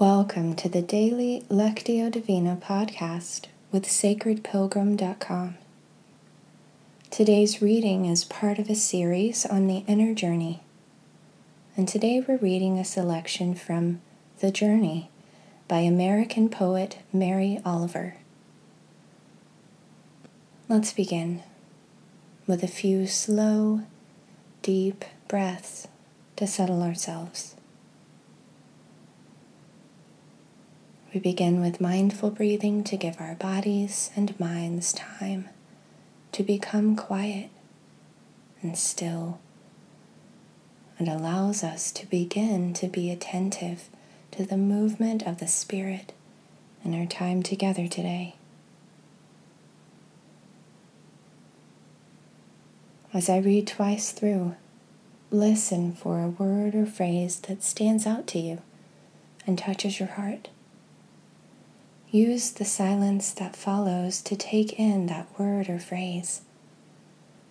Welcome to the daily Lectio Divina podcast with sacredpilgrim.com. Today's reading is part of a series on the inner journey, and today we're reading a selection from The Journey by American poet Mary Oliver. Let's begin with a few slow, deep breaths to settle ourselves. We begin with mindful breathing to give our bodies and minds time to become quiet and still, and allows us to begin to be attentive to the movement of the Spirit in our time together today. As I read twice through, listen for a word or phrase that stands out to you and touches your heart. Use the silence that follows to take in that word or phrase.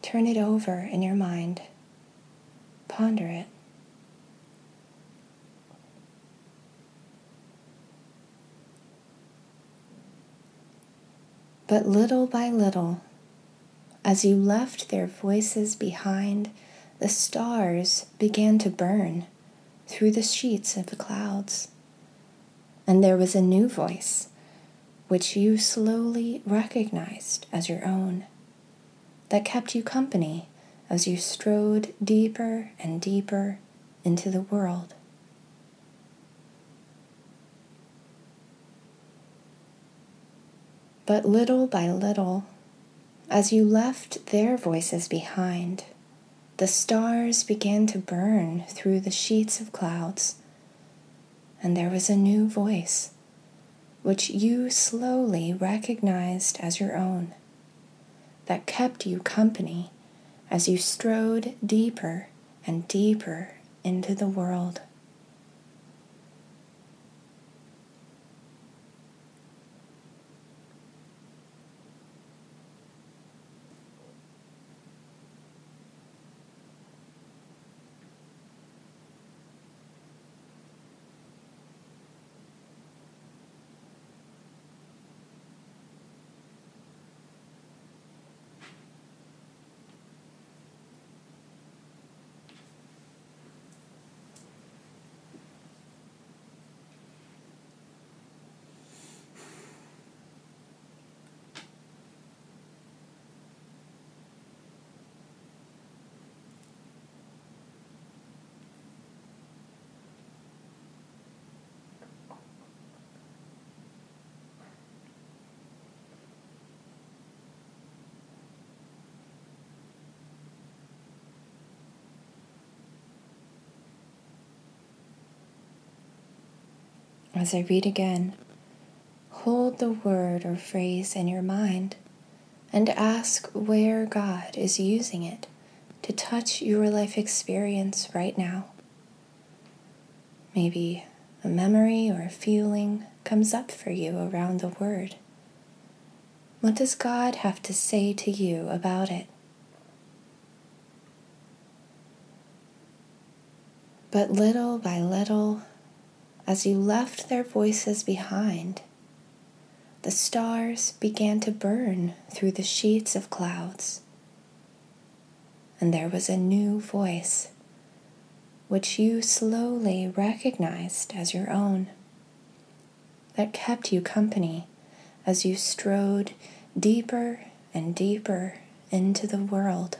Turn it over in your mind. Ponder it. But little by little, as you left their voices behind, the stars began to burn through the sheets of the clouds. And there was a new voice which you slowly recognized as your own, that kept you company as you strode deeper and deeper into the world. But little by little, as you left their voices behind, the stars began to burn through the sheets of clouds, and there was a new voice which you slowly recognized as your own, that kept you company as you strode deeper and deeper into the world. As I read again, hold the word or phrase in your mind and ask where God is using it to touch your life experience right now. Maybe a memory or a feeling comes up for you around the word. What does God have to say to you about it? But little by little, as you left their voices behind, the stars began to burn through the sheets of clouds. And there was a new voice, which you slowly recognized as your own, that kept you company as you strode deeper and deeper into the world.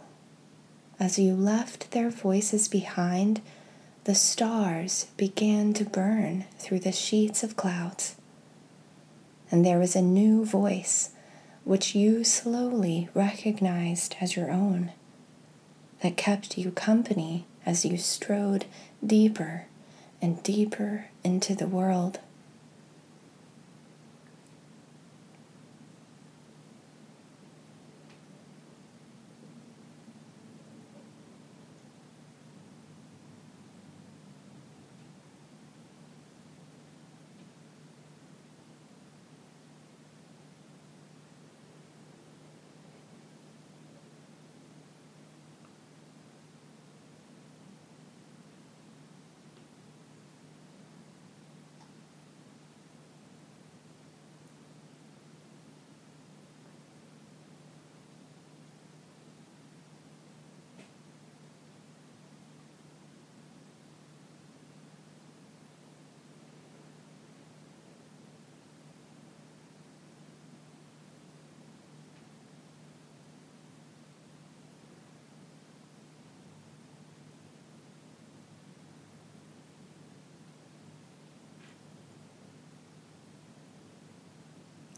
as you left their voices behind, the stars began to burn through the sheets of clouds. And there was a new voice which you slowly recognized as your own that kept you company as you strode deeper and deeper into the world.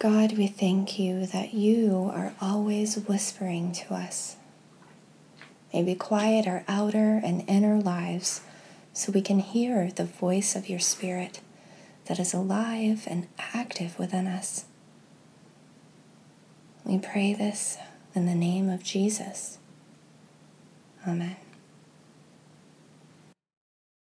God, we thank you that you are always whispering to us. May we quiet our outer and inner lives so we can hear the voice of your Spirit that is alive and active within us. We pray this in the name of Jesus. Amen.